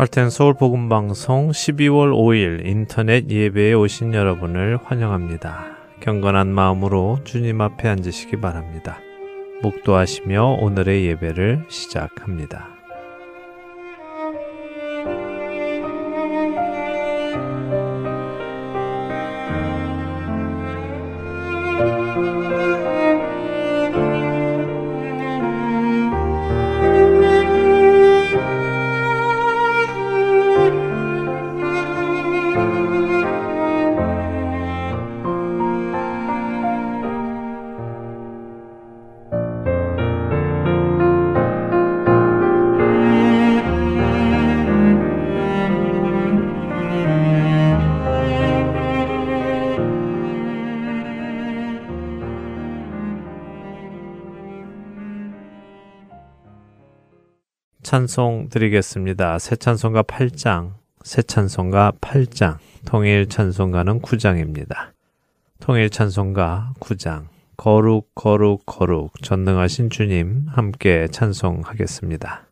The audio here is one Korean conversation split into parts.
할텐 서울 복음 방송 12월 5일 인터넷 예배에 오신 여러분을 환영합니다. 경건한 마음으로 주님 앞에 앉으시기 바랍니다. 묵도하시며 오늘의 예배를 시작합니다. 찬송 드리겠습니다. 새 찬송가 8장, 새 찬송가 8장, 통일 찬송가는 9장입니다. 통일 찬송가 9장, 거룩, 거룩, 거룩, 전능하신 주님 함께 찬송하겠습니다.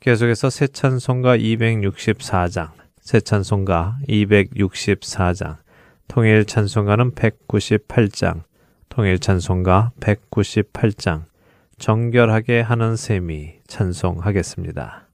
계속해서 새 찬송가 264장, 새 찬송가 264장, 통일 찬송가는 198장, 통일 찬송가 198장, 정결하게 하는 셈이 찬송하겠습니다.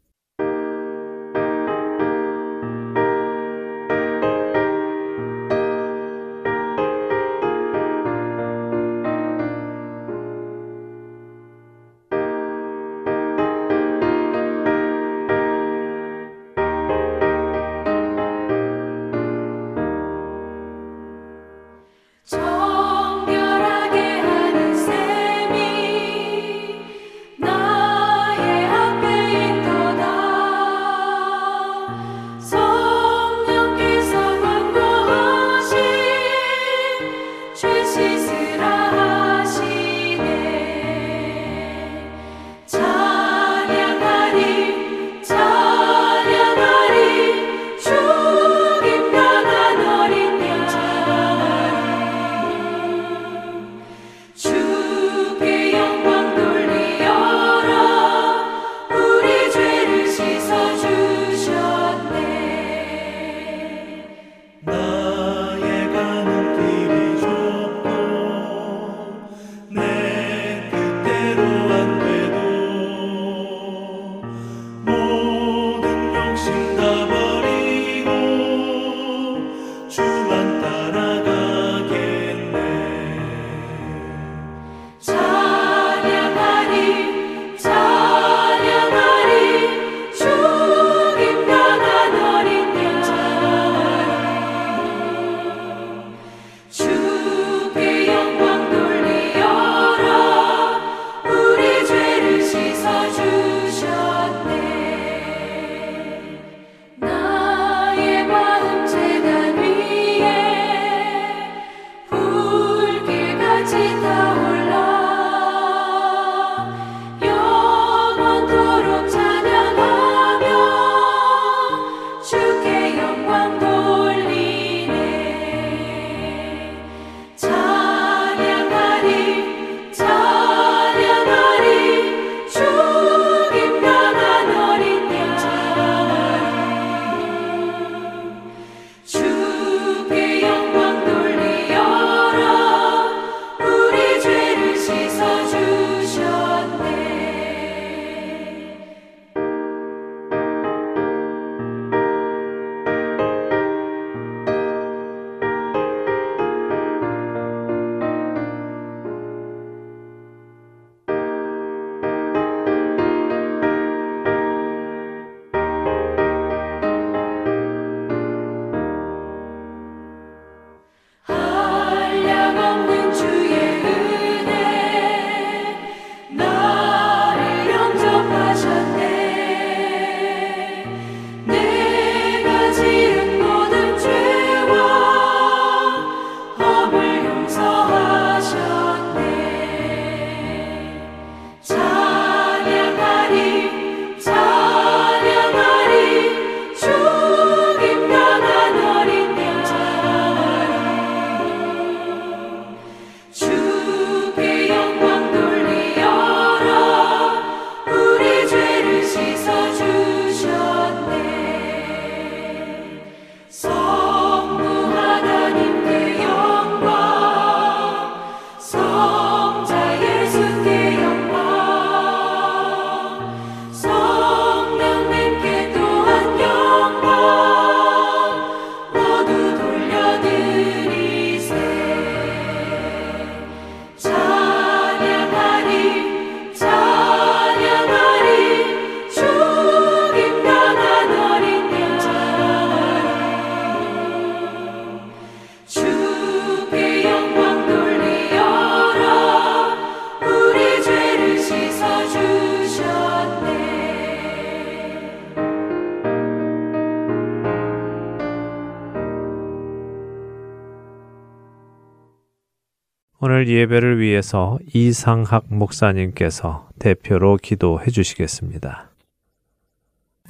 오늘 예배를 위해서 이상학 목사님께서 대표로 기도해 주시겠습니다.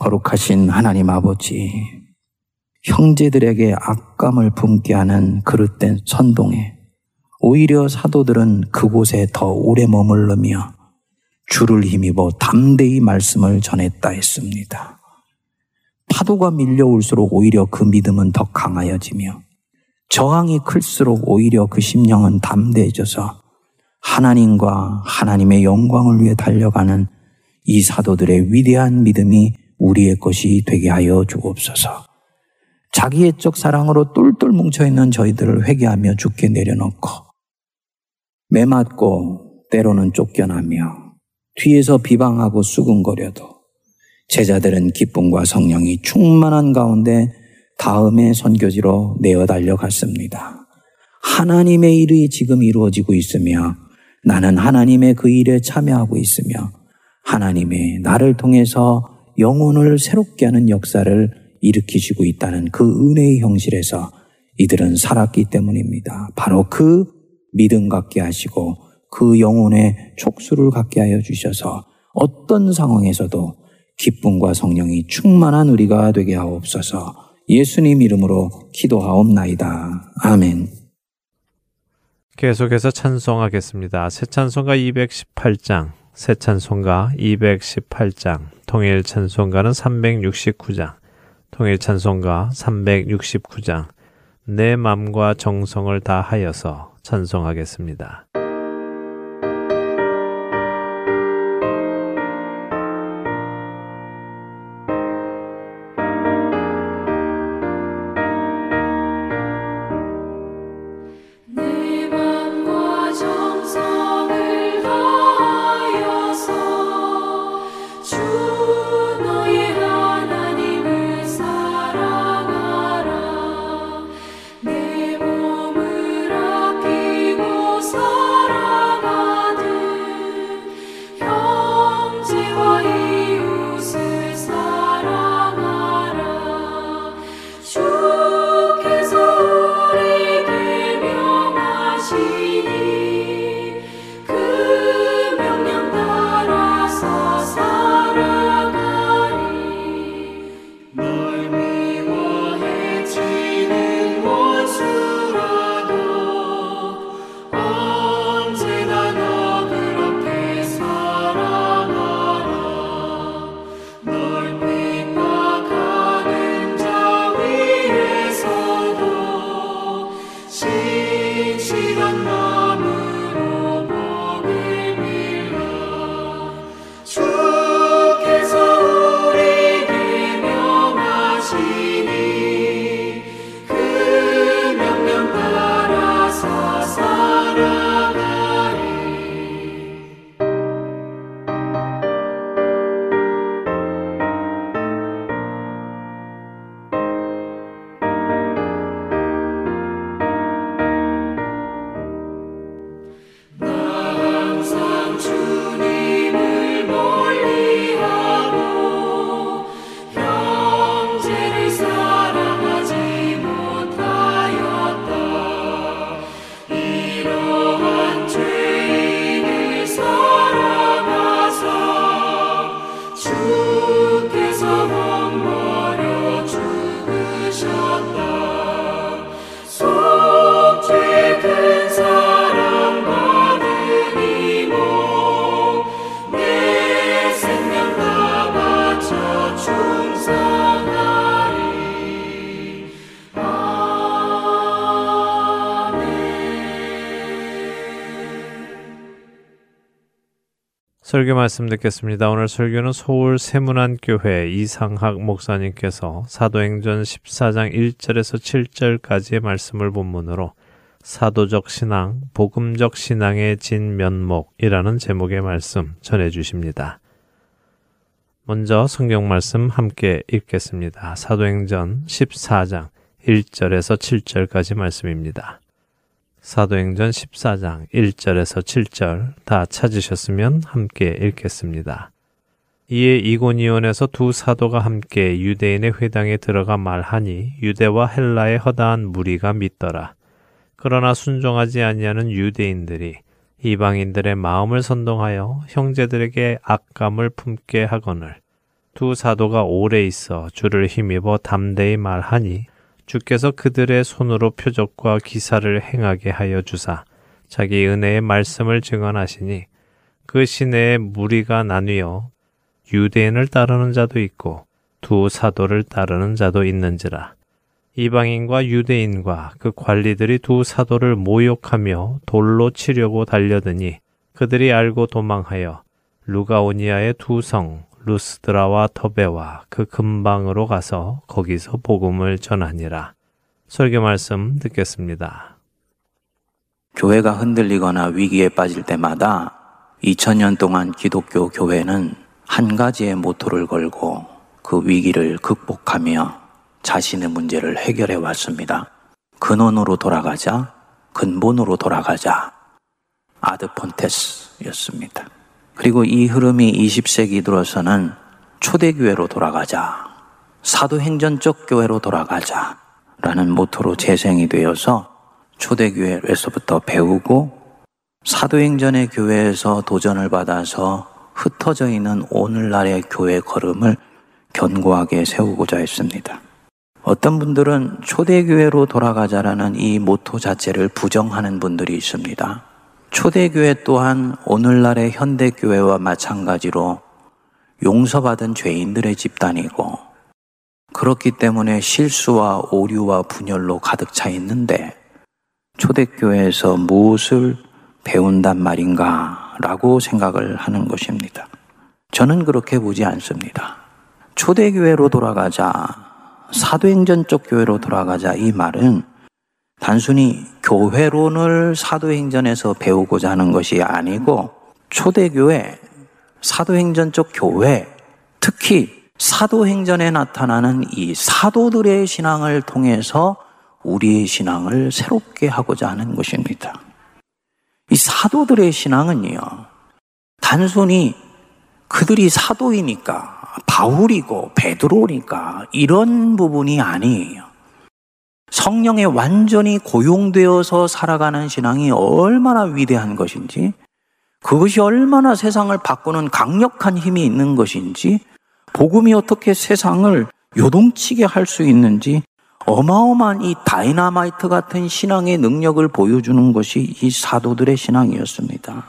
거룩하신 하나님 아버지, 형제들에게 악감을 품게 하는 그릇된 선동에 오히려 사도들은 그곳에 더 오래 머물르며 주를 힘입어 담대히 말씀을 전했다 했습니다. 파도가 밀려올수록 오히려 그 믿음은 더 강하여지며 저항이 클수록 오히려 그 심령은 담대해져서 하나님과 하나님의 영광을 위해 달려가는 이 사도들의 위대한 믿음이 우리의 것이 되게 하여 주옵소서. 자기의 적 사랑으로 똘똘 뭉쳐있는 저희들을 회개하며 죽게 내려놓고 매맞고 때로는 쫓겨나며 뒤에서 비방하고 수군거려도 제자들은 기쁨과 성령이 충만한 가운데 다음의 선교지로 내어 달려갔습니다. 하나님의 일이 지금 이루어지고 있으며 나는 하나님의 그 일에 참여하고 있으며 하나님의 나를 통해서 영혼을 새롭게 하는 역사를 일으키시고 있다는 그 은혜의 형실에서 이들은 살았기 때문입니다. 바로 그 믿음 갖게 하시고 그 영혼의 촉수를 갖게 하여 주셔서 어떤 상황에서도 기쁨과 성령이 충만한 우리가 되게 하옵소서 예수님 이름으로 기도하옵나이다. 아멘. 계속해서 찬송하겠습니다. 새 찬송가 218장, 새 찬송가 218장, 통일 찬송가는 369장, 통일 찬송가 369장, 내 맘과 정성을 다하여서 찬송하겠습니다. 설교 말씀 듣겠습니다. 오늘 설교는 서울 세문안교회 이상학 목사님께서 사도행전 14장 1절에서 7절까지의 말씀을 본문으로 사도적 신앙, 복음적 신앙의 진면목이라는 제목의 말씀 전해 주십니다. 먼저 성경 말씀 함께 읽겠습니다. 사도행전 14장 1절에서 7절까지 말씀입니다. 사도행전 14장 1절에서 7절 다 찾으셨으면 함께 읽겠습니다. 이에 이고니온에서 두 사도가 함께 유대인의 회당에 들어가 말하니 유대와 헬라의 허다한 무리가 믿더라. 그러나 순종하지 아니하는 유대인들이 이방인들의 마음을 선동하여 형제들에게 악감을 품게 하거늘 두 사도가 오래 있어 주를 힘입어 담대히 말하니 주께서 그들의 손으로 표적과 기사를 행하게 하여 주사 자기 은혜의 말씀을 증언하시니 그 시내에 무리가 나뉘어 유대인을 따르는 자도 있고 두 사도를 따르는 자도 있는지라. 이방인과 유대인과 그 관리들이 두 사도를 모욕하며 돌로 치려고 달려드니 그들이 알고 도망하여 루가오니아의 두 성 루스드라와 터베와 그 근방으로 가서 거기서 복음을 전하니라. 설교 말씀 듣겠습니다. 교회가 흔들리거나 위기에 빠질 때마다 2000년 동안 기독교 교회는 한 가지의 모토를 걸고 그 위기를 극복하며 자신의 문제를 해결해 왔습니다. 근원으로 돌아가자, 근본으로 돌아가자. 아드폰테스였습니다. 그리고 이 흐름이 20세기 들어서는 초대교회로 돌아가자, 사도행전적 교회로 돌아가자 라는 모토로 재생이 되어서 초대교회에서부터 배우고 사도행전의 교회에서 도전을 받아서 흩어져 있는 오늘날의 교회 걸음을 견고하게 세우고자 했습니다. 어떤 분들은 초대교회로 돌아가자라는 이 모토 자체를 부정하는 분들이 있습니다. 초대교회 또한 오늘날의 현대교회와 마찬가지로 용서받은 죄인들의 집단이고 그렇기 때문에 실수와 오류와 분열로 가득 차 있는데 초대교회에서 무엇을 배운단 말인가 라고 생각을 하는 것입니다. 저는 그렇게 보지 않습니다. 초대교회로 돌아가자, 사도행전 쪽 교회로 돌아가자 이 말은 단순히 교회론을 사도행전에서 배우고자 하는 것이 아니고 초대교회, 사도행전 쪽 교회, 특히 사도행전에 나타나는 이 사도들의 신앙을 통해서 우리의 신앙을 새롭게 하고자 하는 것입니다. 이 사도들의 신앙은요, 단순히 그들이 사도이니까, 바울이고 베드로니까 이런 부분이 아니에요. 성령에 완전히 고용되어서 살아가는 신앙이 얼마나 위대한 것인지, 그것이 얼마나 세상을 바꾸는 강력한 힘이 있는 것인지, 복음이 어떻게 세상을 요동치게 할 수 있는지 어마어마한 이 다이나마이트 같은 신앙의 능력을 보여주는 것이 이 사도들의 신앙이었습니다.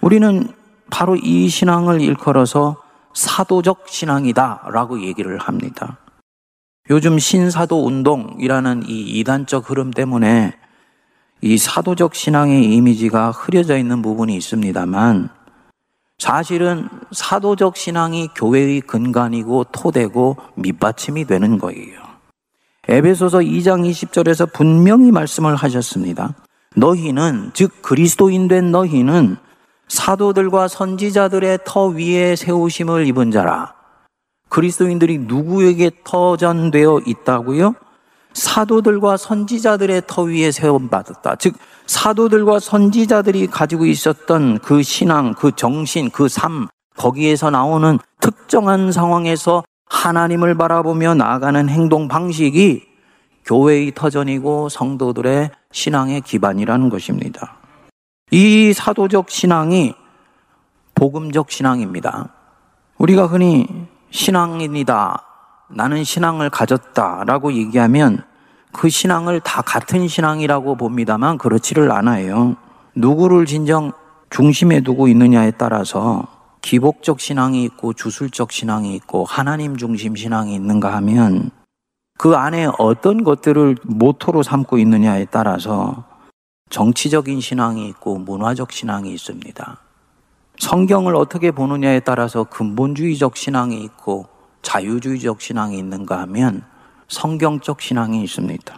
우리는 바로 이 신앙을 일컬어서 사도적 신앙이다 라고 얘기를 합니다. 요즘 신사도 운동이라는 이 이단적 흐름 때문에 이 사도적 신앙의 이미지가 흐려져 있는 부분이 있습니다만 사실은 사도적 신앙이 교회의 근간이고 토대고 밑받침이 되는 거예요. 에베소서 2장 20절에서 분명히 말씀을 하셨습니다. 너희는 즉 그리스도인 된 너희는 사도들과 선지자들의 터 위에 세우심을 입은 자라. 그리스도인들이 누구에게 터전되어 있다고요? 사도들과 선지자들의 터 위에 세움받았다. 즉 사도들과 선지자들이 가지고 있었던 그 신앙, 그 정신, 그 삶, 거기에서 나오는 특정한 상황에서 하나님을 바라보며 나아가는 행동 방식이 교회의 터전이고 성도들의 신앙의 기반이라는 것입니다. 이 사도적 신앙이 복음적 신앙입니다. 우리가 흔히 신앙인이다. 나는 신앙을 가졌다. 라고 얘기하면 그 신앙을 다 같은 신앙이라고 봅니다만 그렇지를 않아요. 누구를 진정 중심에 두고 있느냐에 따라서 기복적 신앙이 있고 주술적 신앙이 있고 하나님 중심 신앙이 있는가 하면 그 안에 어떤 것들을 모토로 삼고 있느냐에 따라서 정치적인 신앙이 있고 문화적 신앙이 있습니다. 성경을 어떻게 보느냐에 따라서 근본주의적 신앙이 있고 자유주의적 신앙이 있는가 하면 성경적 신앙이 있습니다.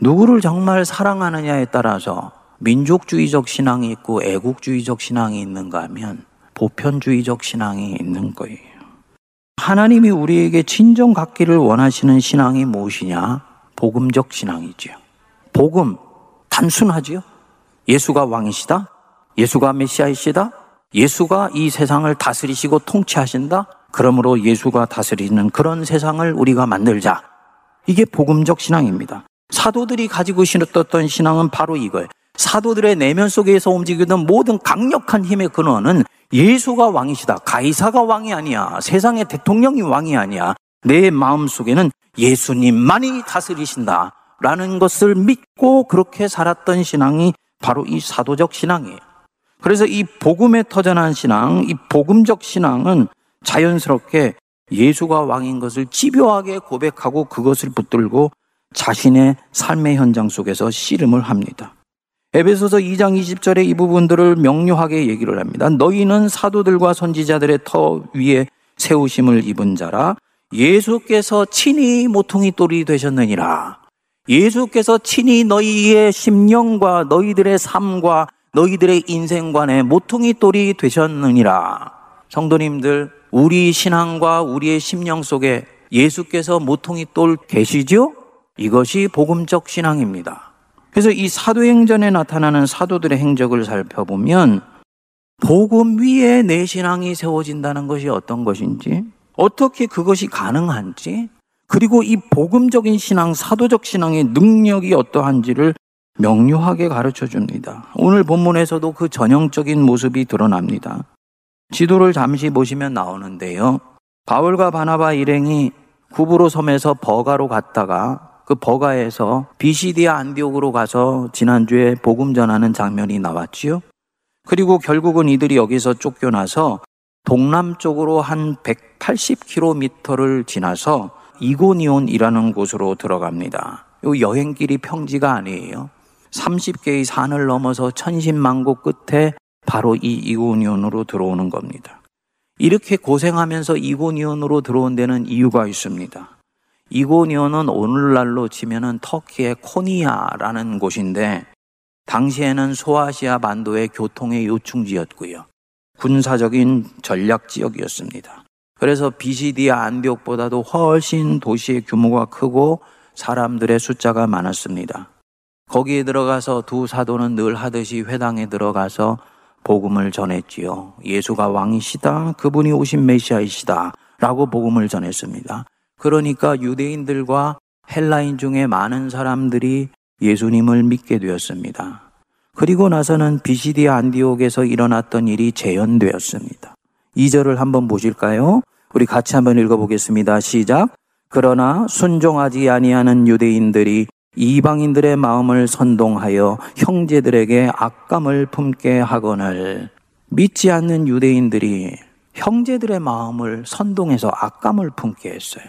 누구를 정말 사랑하느냐에 따라서 민족주의적 신앙이 있고 애국주의적 신앙이 있는가 하면 보편주의적 신앙이 있는 거예요. 하나님이 우리에게 친정 갖기를 원하시는 신앙이 무엇이냐? 복음적 신앙이지요. 복음, 단순하지요? 예수가 왕이시다? 예수가 메시아이시다? 예수가 이 세상을 다스리시고 통치하신다? 그러므로 예수가 다스리는 그런 세상을 우리가 만들자. 이게 복음적 신앙입니다. 사도들이 가지고 신었던 신앙은 바로 이거예요. 사도들의 내면 속에서 움직이던 모든 강력한 힘의 근원은 예수가 왕이시다. 가이사가 왕이 아니야. 세상의 대통령이 왕이 아니야. 내 마음 속에는 예수님만이 다스리신다. 라는 것을 믿고 그렇게 살았던 신앙이 바로 이 사도적 신앙이에요. 그래서 이 복음에 터전한 신앙, 이 복음적 신앙은 자연스럽게 예수가 왕인 것을 집요하게 고백하고 그것을 붙들고 자신의 삶의 현장 속에서 씨름을 합니다. 에베소서 2장 20절에 이 부분들을 명료하게 얘기를 합니다. 너희는 사도들과 선지자들의 터 위에 세우심을 입은 자라 예수께서 친히 모퉁이 돌이 되셨느니라. 예수께서 친히 너희의 심령과 너희들의 삶과 너희들의 인생관에 모퉁이 돌이 되셨느니라. 성도님들, 우리 신앙과 우리의 심령 속에 예수께서 모퉁이 돌 계시죠? 이것이 복음적 신앙입니다. 그래서 이 사도행전에 나타나는 사도들의 행적을 살펴보면 복음 위에 내 신앙이 세워진다는 것이 어떤 것인지, 어떻게 그것이 가능한지, 그리고 이 복음적인 신앙, 사도적 신앙의 능력이 어떠한지를 명료하게 가르쳐 줍니다. 오늘 본문에서도 그 전형적인 모습이 드러납니다. 지도를 잠시 보시면 나오는데요. 바울과 바나바 일행이 구브로 섬에서 버가로 갔다가 그 버가에서 비시디아 안디옥으로 가서 지난주에 복음 전하는 장면이 나왔지요. 그리고 결국은 이들이 여기서 쫓겨나서 동남쪽으로 한 180km를 지나서 이고니온이라는 곳으로 들어갑니다. 이 여행길이 평지가 아니에요. 30개의 산을 넘어서 천신만고 끝에 바로 이 이고니온으로 들어오는 겁니다. 이렇게 고생하면서 이고니온으로 들어온 데는 이유가 있습니다. 이고니온은 오늘날로 치면은 터키의 코니아라는 곳인데 당시에는 소아시아 반도의 교통의 요충지였고요. 군사적인 전략 지역이었습니다. 그래서 비시디아 안디옥보다도 훨씬 도시의 규모가 크고 사람들의 숫자가 많았습니다. 거기에 들어가서 두 사도는 늘 하듯이 회당에 들어가서 복음을 전했지요. 예수가 왕이시다. 그분이 오신 메시아이시다. 라고 복음을 전했습니다. 그러니까 유대인들과 헬라인 중에 많은 사람들이 예수님을 믿게 되었습니다. 그리고 나서는 비시디아 안디옥에서 일어났던 일이 재현되었습니다. 2절을 한번 보실까요? 우리 같이 한번 읽어보겠습니다. 시작. 그러나 순종하지 아니하는 유대인들이 이방인들의 마음을 선동하여 형제들에게 악감을 품게 하거늘 믿지 않는 유대인들이 형제들의 마음을 선동해서 악감을 품게 했어요.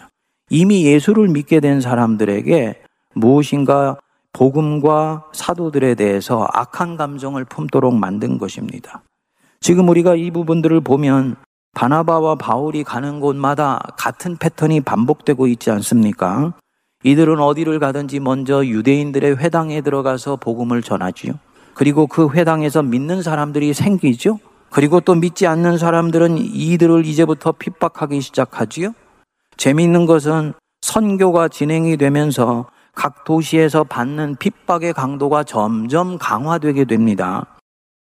이미 예수를 믿게 된 사람들에게 무엇인가 복음과 사도들에 대해서 악한 감정을 품도록 만든 것입니다. 지금 우리가 이 부분들을 보면 바나바와 바울이 가는 곳마다 같은 패턴이 반복되고 있지 않습니까? 이들은 어디를 가든지 먼저 유대인들의 회당에 들어가서 복음을 전하지요. 그리고 그 회당에서 믿는 사람들이 생기죠. 그리고 또 믿지 않는 사람들은 이들을 이제부터 핍박하기 시작하지요. 재미있는 것은 선교가 진행이 되면서 각 도시에서 받는 핍박의 강도가 점점 강화되게 됩니다.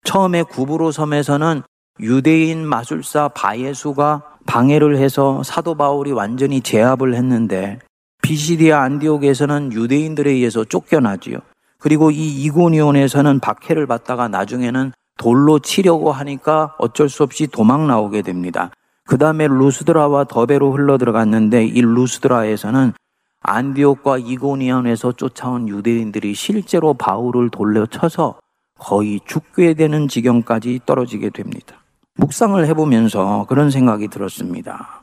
처음에 구브로 섬에서는 유대인 마술사 바예수가 방해를 해서 사도 바울이 완전히 제압을 했는데 비시디아 안디옥에서는 유대인들에 의해서 쫓겨나지요. 그리고 이 이고니온에서는 박해를 받다가 나중에는 돌로 치려고 하니까 어쩔 수 없이 도망 나오게 됩니다. 그 다음에 루스드라와 더베로 흘러 들어갔는데 이 루스드라에서는 안디옥과 이고니온에서 쫓아온 유대인들이 실제로 바울을 돌려쳐서 거의 죽게 되는 지경까지 떨어지게 됩니다. 묵상을 해보면서 그런 생각이 들었습니다.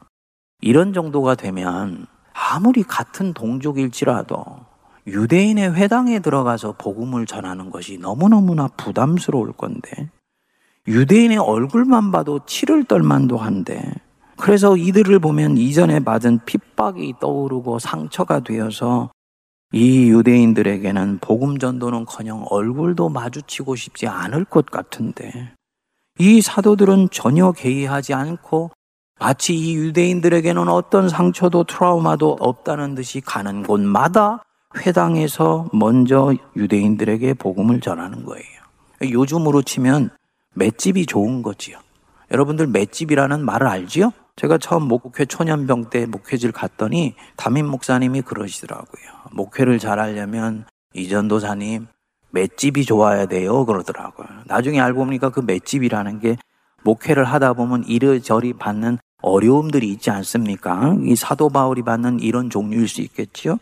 이런 정도가 되면 아무리 같은 동족일지라도 유대인의 회당에 들어가서 복음을 전하는 것이 너무너무나 부담스러울 건데 유대인의 얼굴만 봐도 치를 떨만도 한데 그래서 이들을 보면 이전에 받은 핍박이 떠오르고 상처가 되어서 이 유대인들에게는 복음 전도는커녕 얼굴도 마주치고 싶지 않을 것 같은데 이 사도들은 전혀 개의하지 않고 마치 이 유대인들에게는 어떤 상처도 트라우마도 없다는 듯이 가는 곳마다 회당에서 먼저 유대인들에게 복음을 전하는 거예요. 요즘으로 치면 맷집이 좋은 거지요. 여러분들 맷집이라는 말을 알지요? 제가 처음 목회 초년병 때 목회질 갔더니 담임 목사님이 그러시더라고요. 목회를 잘하려면 이전도사님 맷집이 좋아야 돼요 그러더라고요. 나중에 알고 보니까 그 맷집이라는 게 목회를 하다 보면 이르저리 받는 어려움들이 있지 않습니까? 이 사도 바울이 받는 이런 종류일 수 있겠지요.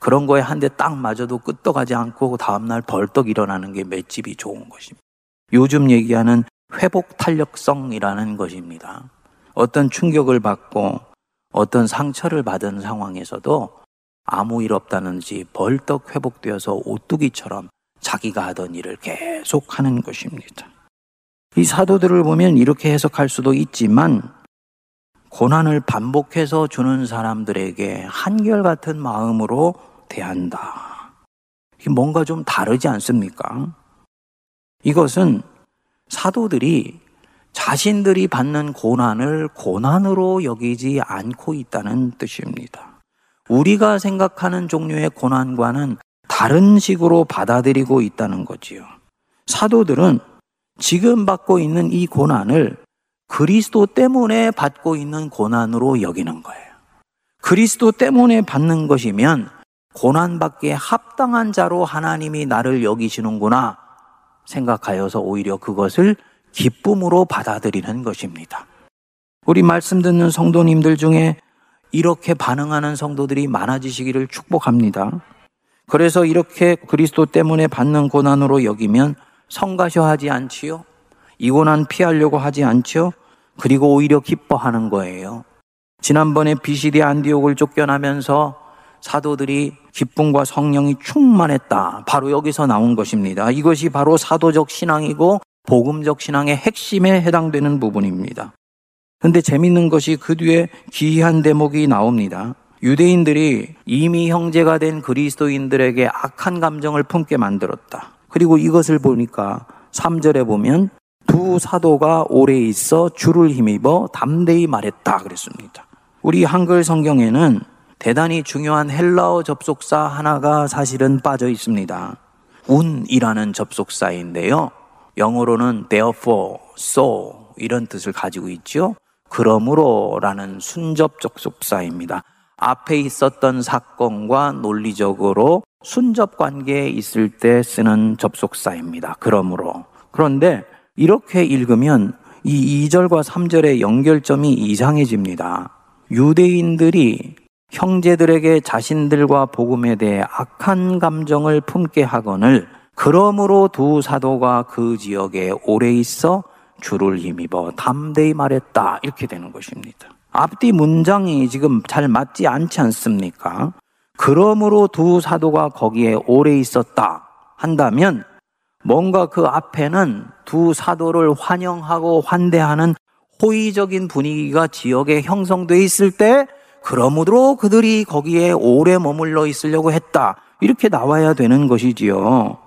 그런 거에 한 대 딱 맞아도 끄떡하지 않고 다음날 벌떡 일어나는 게 맷집이 좋은 것입니다. 요즘 얘기하는 회복 탄력성이라는 것입니다. 어떤 충격을 받고 어떤 상처를 받은 상황에서도 아무 일 없다는지 벌떡 회복되어서 오뚜기처럼 자기가 하던 일을 계속 하는 것입니다. 이 사도들을 보면 이렇게 해석할 수도 있지만 고난을 반복해서 주는 사람들에게 한결같은 마음으로 대한다. 뭔가 좀 다르지 않습니까? 이것은 사도들이 자신들이 받는 고난을 고난으로 여기지 않고 있다는 뜻입니다. 우리가 생각하는 종류의 고난과는 다른 식으로 받아들이고 있다는 거지요. 사도들은 지금 받고 있는 이 고난을 그리스도 때문에 받고 있는 고난으로 여기는 거예요. 그리스도 때문에 받는 것이면 고난받기에 합당한 자로 하나님이 나를 여기시는구나 생각하여서 오히려 그것을 기쁨으로 받아들이는 것입니다. 우리 말씀 듣는 성도님들 중에 이렇게 반응하는 성도들이 많아지시기를 축복합니다. 그래서 이렇게 그리스도 때문에 받는 고난으로 여기면 성가셔하지 않지요? 이 고난 피하려고 하지 않죠? 그리고 오히려 기뻐하는 거예요. 지난번에 비시디 안디옥을 쫓겨나면서 사도들이 기쁨과 성령이 충만했다. 바로 여기서 나온 것입니다. 이것이 바로 사도적 신앙이고 복음적 신앙의 핵심에 해당되는 부분입니다. 근데 재밌는 것이 그 뒤에 기이한 대목이 나옵니다. 유대인들이 이미 형제가 된 그리스도인들에게 악한 감정을 품게 만들었다. 그리고 이것을 보니까 3절에 보면 두 사도가 오래 있어 줄을 힘입어 담대히 말했다 그랬습니다. 우리 한글 성경에는 대단히 중요한 헬라어 접속사 하나가 사실은 빠져 있습니다. 운이라는 접속사인데요. 영어로는 therefore, so 이런 뜻을 가지고 있죠. 그러므로라는 순접 접속사입니다. 앞에 있었던 사건과 논리적으로 순접 관계에 있을 때 쓰는 접속사입니다. 그러므로. 그런데 이렇게 읽으면 이 2절과 3절의 연결점이 이상해집니다. 유대인들이 형제들에게 자신들과 복음에 대해 악한 감정을 품게 하거늘 그러므로 두 사도가 그 지역에 오래 있어 주를 힘입어 담대히 말했다. 이렇게 되는 것입니다. 앞뒤 문장이 지금 잘 맞지 않지 않습니까? 그러므로 두 사도가 거기에 오래 있었다 한다면 뭔가 그 앞에는 두 사도를 환영하고 환대하는 호의적인 분위기가 지역에 형성돼 있을 때 그러므로 그들이 거기에 오래 머물러 있으려고 했다. 이렇게 나와야 되는 것이지요.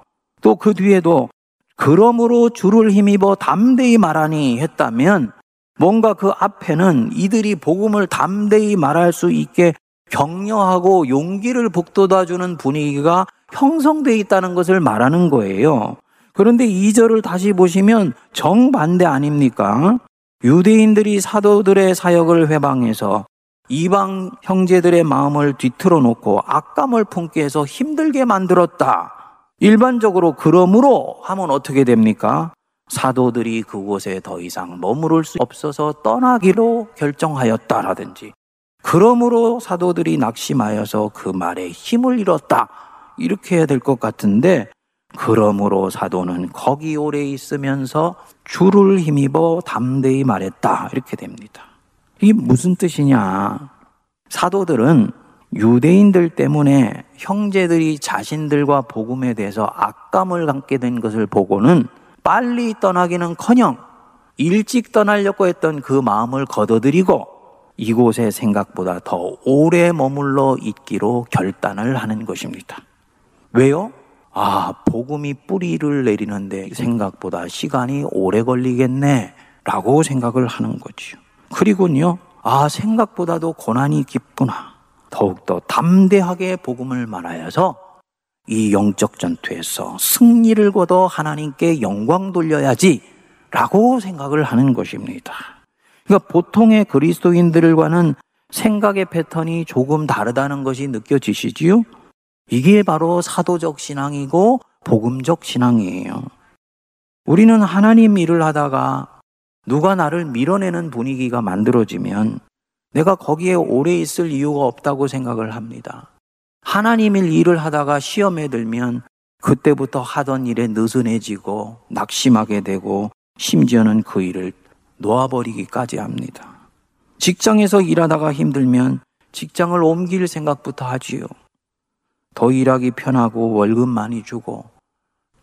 또 그 뒤에도 그러므로 주를 힘입어 담대히 말하니 했다면 뭔가 그 앞에는 이들이 복음을 담대히 말할 수 있게 격려하고 용기를 북돋아주는 분위기가 형성되어 있다는 것을 말하는 거예요. 그런데 이절을 다시 보시면 정반대 아닙니까? 유대인들이 사도들의 사역을 회방해서 이방 형제들의 마음을 뒤틀어 놓고 악감을 품게 해서 힘들게 만들었다. 일반적으로 그러므로 하면 어떻게 됩니까? 사도들이 그곳에 더 이상 머무를 수 없어서 떠나기로 결정하였다라든지 그러므로 사도들이 낙심하여서 그 말에 힘을 잃었다. 이렇게 해야 될 것 같은데 그러므로 사도는 거기 오래 있으면서 주를 힘입어 담대히 말했다. 이렇게 됩니다. 이게 무슨 뜻이냐? 사도들은 유대인들 때문에 형제들이 자신들과 복음에 대해서 악감을 갖게 된 것을 보고는 빨리 떠나기는 커녕 일찍 떠나려고 했던 그 마음을 걷어들이고 이곳에 생각보다 더 오래 머물러 있기로 결단을 하는 것입니다. 왜요? 아, 복음이 뿌리를 내리는데 생각보다 시간이 오래 걸리겠네. 라고 생각을 하는 거지요. 그리고요, 아, 생각보다도 고난이 깊구나. 더욱더 담대하게 복음을 말하여서 이 영적 전투에서 승리를 거둬 하나님께 영광 돌려야지 라고 생각을 하는 것입니다. 그러니까 보통의 그리스도인들과는 생각의 패턴이 조금 다르다는 것이 느껴지시지요? 이게 바로 사도적 신앙이고 복음적 신앙이에요. 우리는 하나님 일을 하다가 누가 나를 밀어내는 분위기가 만들어지면 내가 거기에 오래 있을 이유가 없다고 생각을 합니다. 하나님 일 일을 하다가 시험에 들면 그때부터 하던 일에 느슨해지고 낙심하게 되고 심지어는 그 일을 놓아버리기까지 합니다. 직장에서 일하다가 힘들면 직장을 옮길 생각부터 하지요. 더 일하기 편하고 월급 많이 주고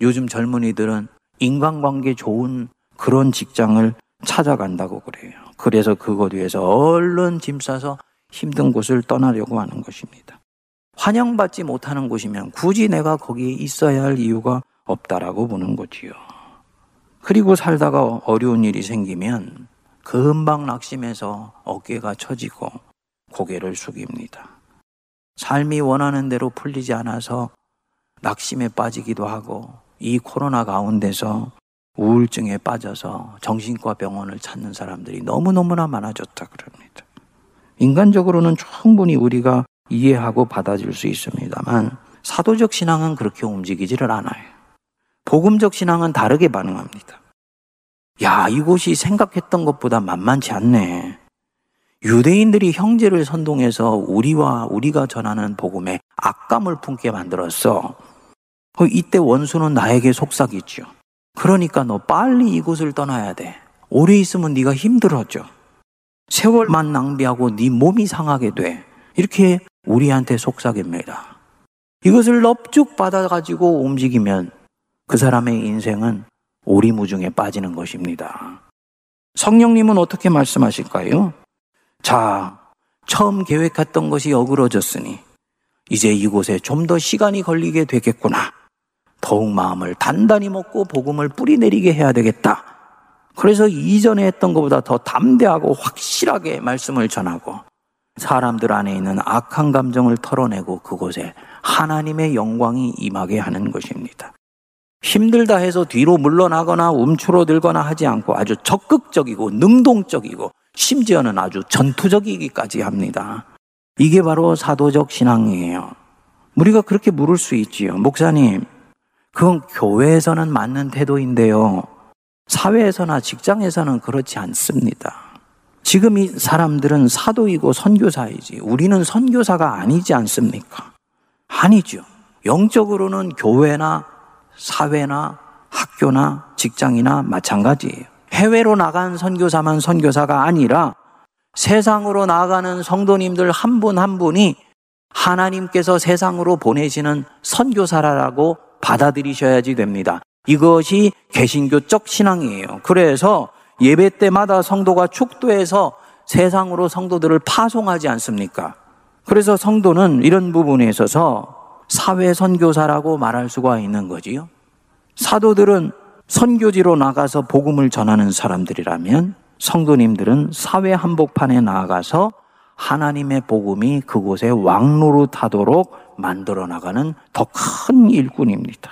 요즘 젊은이들은 인간관계 좋은 그런 직장을 찾아간다고 그래요. 그래서 그것 위해서 얼른 짐 싸서 힘든 곳을 떠나려고 하는 것입니다. 환영받지 못하는 곳이면 굳이 내가 거기에 있어야 할 이유가 없다라고 보는 거지요. 그리고 살다가 어려운 일이 생기면 금방 낙심해서 어깨가 처지고 고개를 숙입니다. 삶이 원하는 대로 풀리지 않아서 낙심에 빠지기도 하고 이 코로나 가운데서 우울증에 빠져서 정신과 병원을 찾는 사람들이 너무너무나 많아졌다 그럽니다. 인간적으로는 충분히 우리가 이해하고 받아줄 수 있습니다만 사도적 신앙은 그렇게 움직이지를 않아요. 복음적 신앙은 다르게 반응합니다. 야, 이곳이 생각했던 것보다 만만치 않네. 유대인들이 형제를 선동해서 우리와 우리가 전하는 복음에 악감을 품게 만들었어. 어, 이때 원수는 나에게 속삭이죠. 그러니까 너 빨리 이곳을 떠나야 돼. 오래 있으면 네가 힘들어져. 세월만 낭비하고 네 몸이 상하게 돼. 이렇게 우리한테 속삭입니다. 이것을 넙죽 받아가지고 움직이면 그 사람의 인생은 오리무중에 빠지는 것입니다. 성령님은 어떻게 말씀하실까요? 자, 처음 계획했던 것이 어그러졌으니 이제 이곳에 좀 더 시간이 걸리게 되겠구나. 더욱 마음을 단단히 먹고 복음을 뿌리내리게 해야 되겠다. 그래서 이전에 했던 것보다 더 담대하고 확실하게 말씀을 전하고 사람들 안에 있는 악한 감정을 털어내고 그곳에 하나님의 영광이 임하게 하는 것입니다. 힘들다 해서 뒤로 물러나거나 움츠러들거나 하지 않고 아주 적극적이고 능동적이고 심지어는 아주 전투적이기까지 합니다. 이게 바로 사도적 신앙이에요. 우리가 그렇게 물을 수 있지요. 목사님, 그건 교회에서는 맞는 태도인데요. 사회에서나 직장에서는 그렇지 않습니다. 지금 이 사람들은 사도이고 선교사이지. 우리는 선교사가 아니지 않습니까? 아니죠. 영적으로는 교회나 사회나 학교나 직장이나 마찬가지예요. 해외로 나간 선교사만 선교사가 아니라 세상으로 나가는 성도님들 한 분한 한 분이 하나님께서 세상으로 보내시는 선교사라고 받아들이셔야지 됩니다. 이것이 개신교적 신앙이에요. 그래서 예배 때마다 성도가 축도해서 세상으로 성도들을 파송하지 않습니까? 그래서 성도는 이런 부분에 있어서 사회 선교사라고 말할 수가 있는 거지요. 사도들은 선교지로 나가서 복음을 전하는 사람들이라면 성도님들은 사회 한복판에 나아가서 하나님의 복음이 그곳에 왕노릇하도록 만들어 나가는 더 큰 일꾼입니다.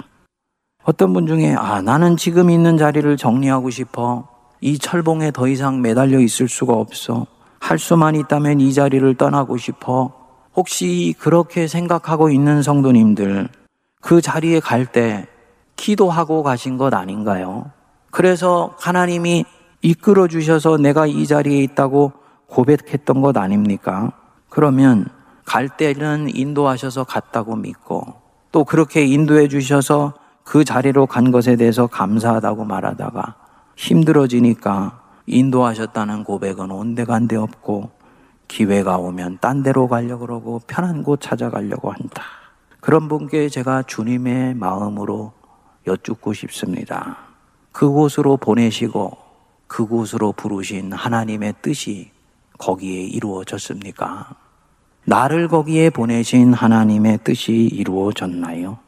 어떤 분 중에 아 나는 지금 있는 자리를 정리하고 싶어. 이 철봉에 더 이상 매달려 있을 수가 없어. 할 수만 있다면 이 자리를 떠나고 싶어. 혹시 그렇게 생각하고 있는 성도님들 그 자리에 갈 때 기도하고 가신 것 아닌가요? 그래서 하나님이 이끌어 주셔서 내가 이 자리에 있다고 고백했던 것 아닙니까? 그러면 갈 때는 인도하셔서 갔다고 믿고 또 그렇게 인도해 주셔서 그 자리로 간 것에 대해서 감사하다고 말하다가 힘들어지니까 인도하셨다는 고백은 온데간데 없고 기회가 오면 딴 데로 가려고 그러고 편한 곳 찾아가려고 한다. 그런 분께 제가 주님의 마음으로 여쭙고 싶습니다. 그곳으로 보내시고 그곳으로 부르신 하나님의 뜻이 거기에 이루어졌습니까? 나를 거기에 보내신 하나님의 뜻이 이루어졌나요?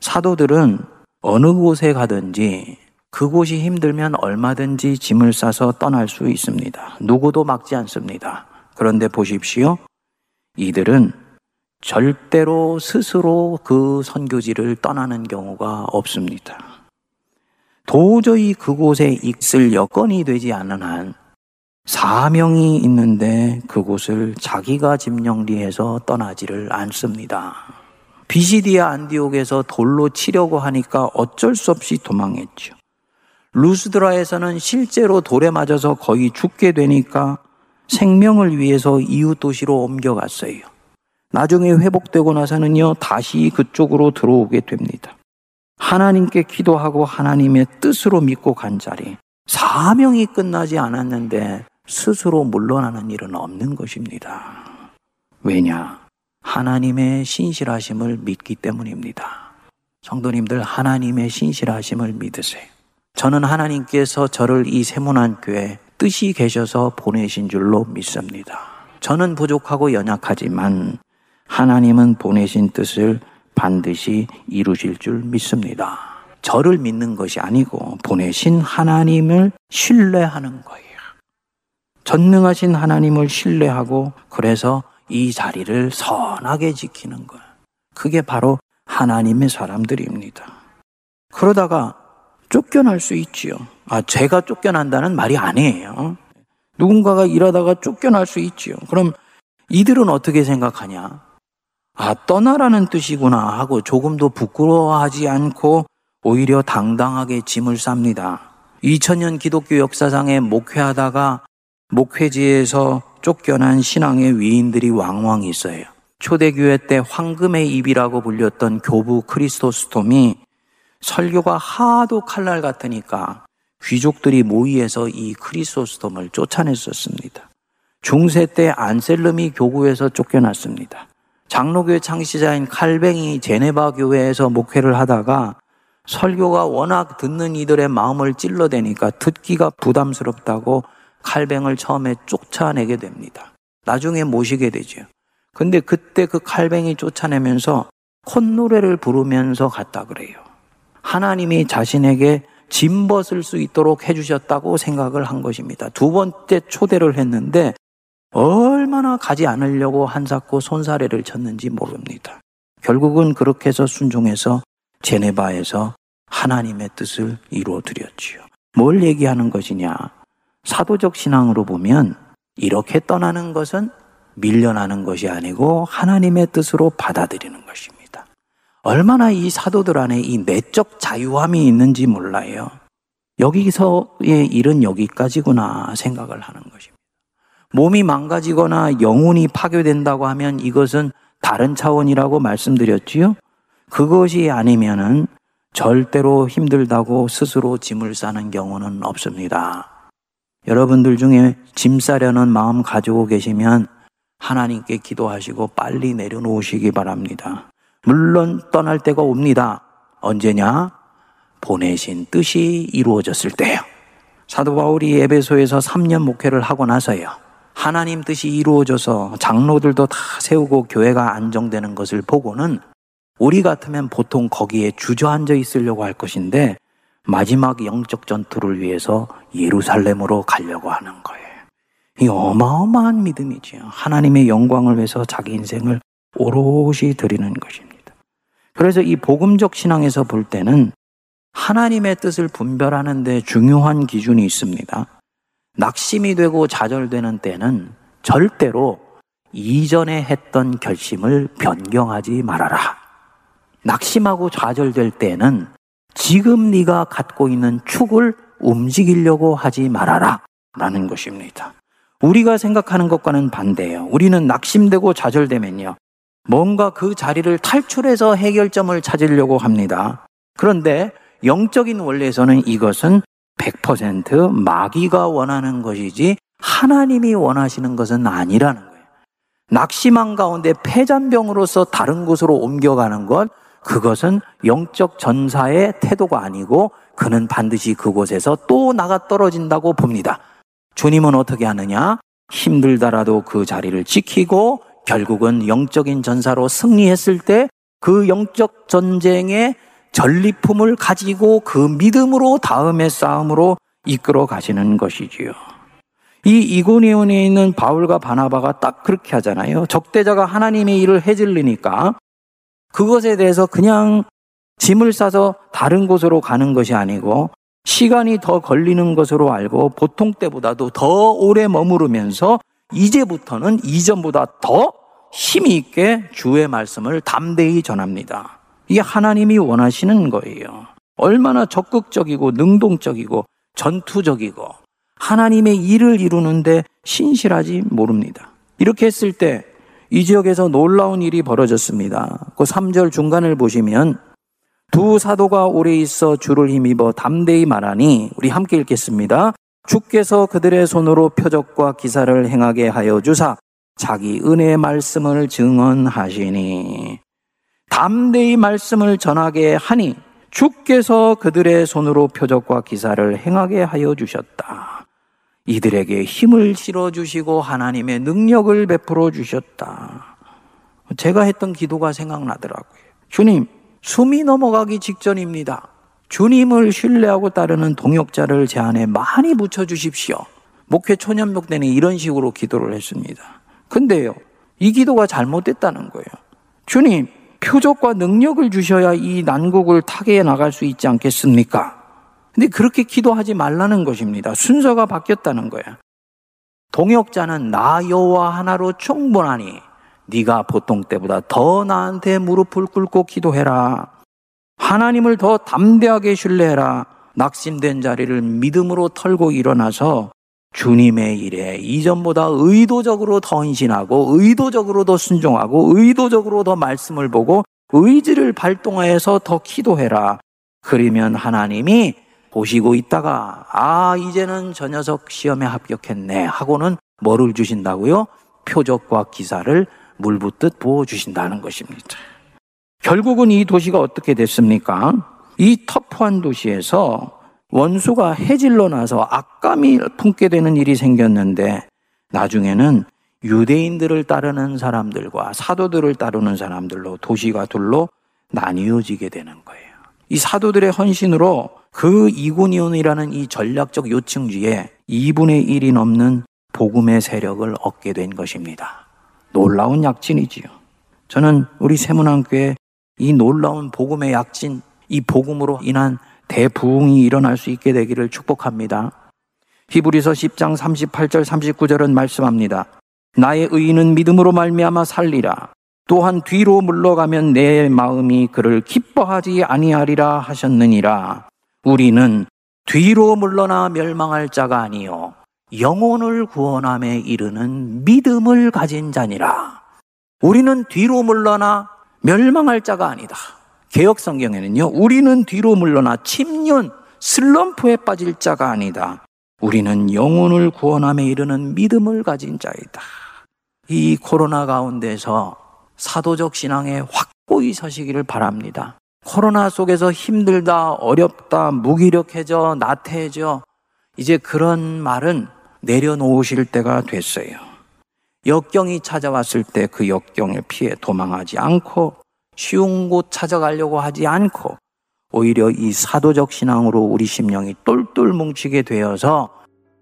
사도들은 어느 곳에 가든지 그곳이 힘들면 얼마든지 짐을 싸서 떠날 수 있습니다. 누구도 막지 않습니다. 그런데 보십시오. 이들은 절대로 스스로 그 선교지를 떠나는 경우가 없습니다. 도저히 그곳에 있을 여건이 되지 않는 한 사명이 있는데 그곳을 자기가 짐정리해서 떠나지를 않습니다. 비시디아 안디옥에서 돌로 치려고 하니까 어쩔 수 없이 도망했죠. 루스드라에서는 실제로 돌에 맞아서 거의 죽게 되니까 생명을 위해서 이웃 도시로 옮겨갔어요. 나중에 회복되고 나서는요, 다시 그쪽으로 들어오게 됩니다. 하나님께 기도하고 하나님의 뜻으로 믿고 간 자리. 사명이 끝나지 않았는데 스스로 물러나는 일은 없는 것입니다. 왜냐? 하나님의 신실하심을 믿기 때문입니다. 성도님들 하나님의 신실하심을 믿으세요. 저는 하나님께서 저를 이 세문안 교회 뜻이 계셔서 보내신 줄로 믿습니다. 저는 부족하고 연약하지만 하나님은 보내신 뜻을 반드시 이루실 줄 믿습니다. 저를 믿는 것이 아니고 보내신 하나님을 신뢰하는 거예요. 전능하신 하나님을 신뢰하고 그래서 이 자리를 선하게 지키는 것. 그게 바로 하나님의 사람들입니다. 그러다가 쫓겨날 수 있지요. 아, 제가 쫓겨난다는 말이 아니에요. 누군가가 일하다가 쫓겨날 수 있지요. 그럼 이들은 어떻게 생각하냐? 아, 떠나라는 뜻이구나 하고 조금도 부끄러워하지 않고 오히려 당당하게 짐을 쌉니다. 2000년 기독교 역사상에 목회하다가 목회지에서 쫓겨난 신앙의 위인들이 왕왕 있어요. 초대교회 때 황금의 입이라고 불렸던 교부 크리스토스톰이 설교가 하도 칼날 같으니까 귀족들이 모의해서 이 크리스토스톰을 쫓아냈었습니다. 중세 때 안셀름이 교구에서 쫓겨났습니다. 장로교회 창시자인 칼뱅이 제네바 교회에서 목회를 하다가 설교가 워낙 듣는 이들의 마음을 찔러대니까 듣기가 부담스럽다고 칼뱅을 처음에 쫓아내게 됩니다. 나중에 모시게 되죠. 근데 그때 그 칼뱅이 쫓아내면서 콧노래를 부르면서 갔다 그래요. 하나님이 자신에게 짐 벗을 수 있도록 해주셨다고 생각을 한 것입니다. 두 번째 초대를 했는데 얼마나 가지 않으려고 한사코 손사래를 쳤는지 모릅니다. 결국은 그렇게 해서 순종해서 제네바에서 하나님의 뜻을 이루어 드렸지요. 뭘 얘기하는 것이냐? 사도적 신앙으로 보면 이렇게 떠나는 것은 밀려나는 것이 아니고 하나님의 뜻으로 받아들이는 것입니다. 얼마나 이 사도들 안에 이 내적 자유함이 있는지 몰라요. 여기서의 일은 여기까지구나 생각을 하는 것입니다. 몸이 망가지거나 영혼이 파괴된다고 하면 이것은 다른 차원이라고 말씀드렸지요. 그것이 아니면은 절대로 힘들다고 스스로 짐을 싸는 경우는 없습니다. 여러분들 중에 짐 싸려는 마음 가지고 계시면 하나님께 기도하시고 빨리 내려놓으시기 바랍니다. 물론 떠날 때가 옵니다. 언제냐? 보내신 뜻이 이루어졌을 때요. 사도 바울이 에베소에서 3년 목회를 하고 나서요. 하나님 뜻이 이루어져서 장로들도 다 세우고 교회가 안정되는 것을 보고는 우리 같으면 보통 거기에 주저앉아 있으려고 할 것인데 마지막 영적 전투를 위해서 예루살렘으로 가려고 하는 거예요. 이 어마어마한 믿음이지요. 하나님의 영광을 위해서 자기 인생을 오롯이 드리는 것입니다. 그래서 이 복음적 신앙에서 볼 때는 하나님의 뜻을 분별하는데 중요한 기준이 있습니다. 낙심이 되고 좌절되는 때는 절대로 이전에 했던 결심을 변경하지 말아라. 낙심하고 좌절될 때는 지금 네가 갖고 있는 축을 움직이려고 하지 말아라. 라는 것입니다. 우리가 생각하는 것과는 반대예요. 우리는 낙심되고 좌절되면요. 뭔가 그 자리를 탈출해서 해결점을 찾으려고 합니다. 그런데 영적인 원리에서는 이것은 100% 마귀가 원하는 것이지 하나님이 원하시는 것은 아니라는 거예요. 낙심한 가운데 폐잔병으로서 다른 곳으로 옮겨가는 것, 그것은 영적 전사의 태도가 아니고 그는 반드시 그곳에서 또 나가 떨어진다고 봅니다. 주님은 어떻게 하느냐? 힘들다라도 그 자리를 지키고 결국은 영적인 전사로 승리했을 때 그 영적 전쟁의 전리품을 가지고 그 믿음으로 다음의 싸움으로 이끌어 가시는 것이지요. 이 이고니온에 있는 바울과 바나바가 딱 그렇게 하잖아요. 적대자가 하나님의 일을 해질리니까 그것에 대해서 그냥 짐을 싸서 다른 곳으로 가는 것이 아니고 시간이 더 걸리는 것으로 알고 보통 때보다도 더 오래 머무르면서 이제부터는 이전보다 더 힘이 있게 주의 말씀을 담대히 전합니다. 이게 하나님이 원하시는 거예요. 얼마나 적극적이고 능동적이고 전투적이고 하나님의 일을 이루는데 신실하지 모릅니다. 이렇게 했을 때 이 지역에서 놀라운 일이 벌어졌습니다. 그 3절 중간을 보시면 두 사도가 오래 있어 주를 힘입어 담대히 말하니 우리 함께 읽겠습니다. 주께서 그들의 손으로 표적과 기사를 행하게 하여 주사 자기 은혜의 말씀을 증언하시니 담대히 말씀을 전하게 하니 주께서 그들의 손으로 표적과 기사를 행하게 하여 주셨다. 이들에게 힘을 실어 주시고 하나님의 능력을 베풀어 주셨다. 제가 했던 기도가 생각나더라고요. 주님, 숨이 넘어가기 직전입니다. 주님을 신뢰하고 따르는 동역자를 제 안에 많이 붙여 주십시오. 목회 초년목 때는 이런 식으로 기도를 했습니다. 근데요, 이 기도가 잘못됐다는 거예요. 주님, 표적과 능력을 주셔야 이 난국을 타개해 나갈 수 있지 않겠습니까? 근데 그렇게 기도하지 말라는 것입니다. 순서가 바뀌었다는 거야. 동역자는 나 여호와 하나로 충분하니 네가 보통 때보다 더 나한테 무릎을 꿇고 기도해라. 하나님을 더 담대하게 신뢰해라. 낙심된 자리를 믿음으로 털고 일어나서 주님의 일에 이전보다 의도적으로 더 헌신하고 의도적으로 더 순종하고 의도적으로 더 말씀을 보고 의지를 발동하여서 더 기도해라. 그러면 하나님이 보시고 있다가 아 이제는 저 녀석 시험에 합격했네 하고는 뭐를 주신다고요? 표적과 기사를 물붓듯 부어 주신다는 것입니다. 결국은 이 도시가 어떻게 됐습니까? 이 터프한 도시에서 원수가 해질러 나서 악감이 품게 되는 일이 생겼는데 나중에는 유대인들을 따르는 사람들과 사도들을 따르는 사람들로 도시가 둘로 나뉘어지게 되는 거예요. 이 사도들의 헌신으로 그 이고니온이라는 이 전략적 요층지에 2분의 1이 넘는 복음의 세력을 얻게 된 것입니다. 놀라운 약진이지요. 저는 우리 세문안교회 이 놀라운 복음의 약진, 이 복음으로 인한 대부흥이 일어날 수 있게 되기를 축복합니다. 히브리서 10장 38절 39절은 말씀합니다. 나의 의인은 믿음으로 말미암아 살리라. 또한 뒤로 물러가면 내 마음이 그를 기뻐하지 아니하리라 하셨느니라. 우리는 뒤로 물러나 멸망할 자가 아니요 영혼을 구원함에 이르는 믿음을 가진 자니라. 우리는 뒤로 물러나 멸망할 자가 아니다. 개혁 성경에는요, 우리는 뒤로 물러나 침륜, 슬럼프에 빠질 자가 아니다. 우리는 영혼을 구원함에 이르는 믿음을 가진 자이다. 이 코로나 가운데서 사도적 신앙에 확고히 서시기를 바랍니다. 코로나 속에서 힘들다, 어렵다, 무기력해져, 나태해져, 이제 그런 말은 내려놓으실 때가 됐어요. 역경이 찾아왔을 때 그 역경을 피해 도망하지 않고 쉬운 곳 찾아가려고 하지 않고 오히려 이 사도적 신앙으로 우리 심령이 똘똘 뭉치게 되어서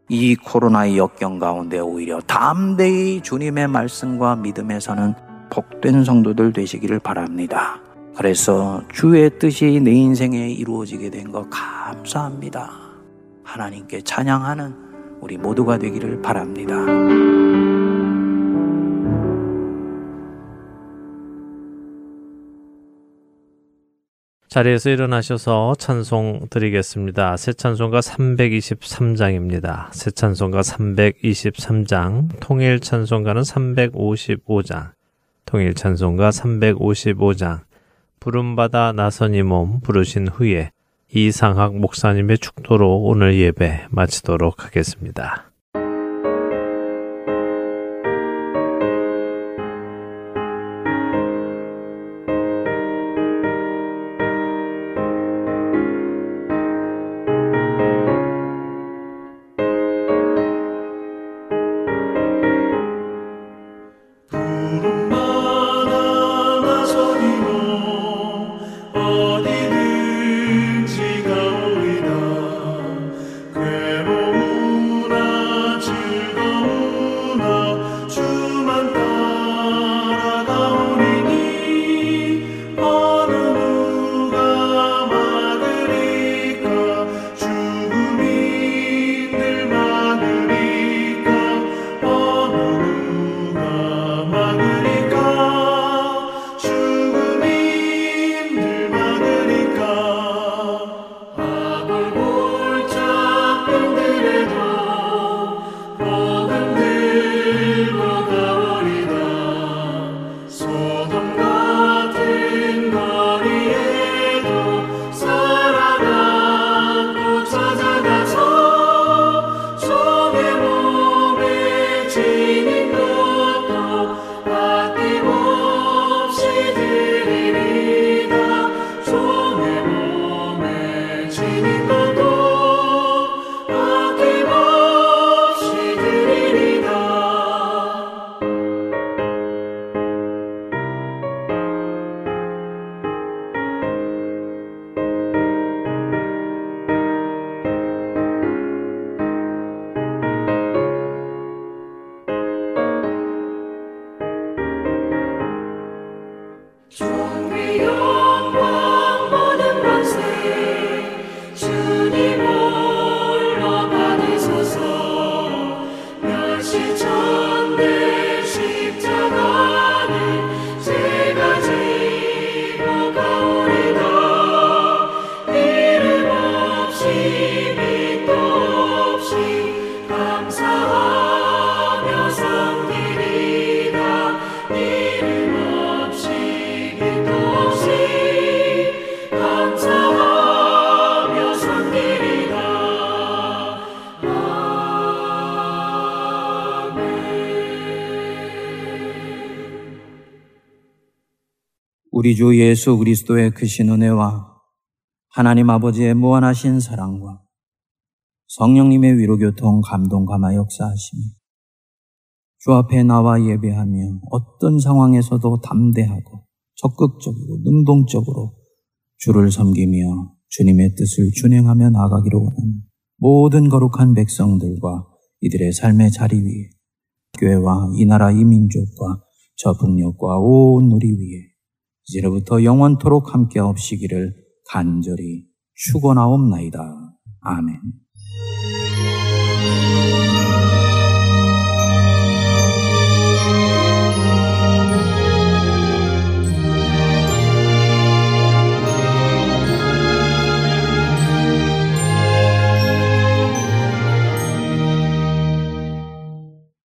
이 코로나의 역경 가운데 오히려 담대히 주님의 말씀과 믿음에서는 복된 성도들 되시기를 바랍니다. 그래서 주의 뜻이 내 인생에 이루어지게 된 것 감사합니다. 하나님께 찬양하는 우리 모두가 되기를 바랍니다. 자리에서 일어나셔서 찬송 드리겠습니다. 새 찬송가 323장입니다. 새 찬송가 323장, 통일 찬송가는 355장, 통일 찬송가 355장, 부름받아 나선이 몸 부르신 후에 이상학 목사님의 축도로 오늘 예배 마치도록 하겠습니다. 우리 주 예수 그리스도의 크신 은혜와 하나님 아버지의 무한하신 사랑과 성령님의 위로교통 감동 감화 역사하심이 주 앞에 나와 예배하며 어떤 상황에서도 담대하고 적극적이고 능동적으로 주를 섬기며 주님의 뜻을 준행하며 나가기로 원하는 모든 거룩한 백성들과 이들의 삶의 자리 위에 교회와 이 나라 이 민족과 저 북녘과 온 우리 위에 이제로부터 영원토록 함께 없시기를 간절히 축원하옵나이다. 아멘.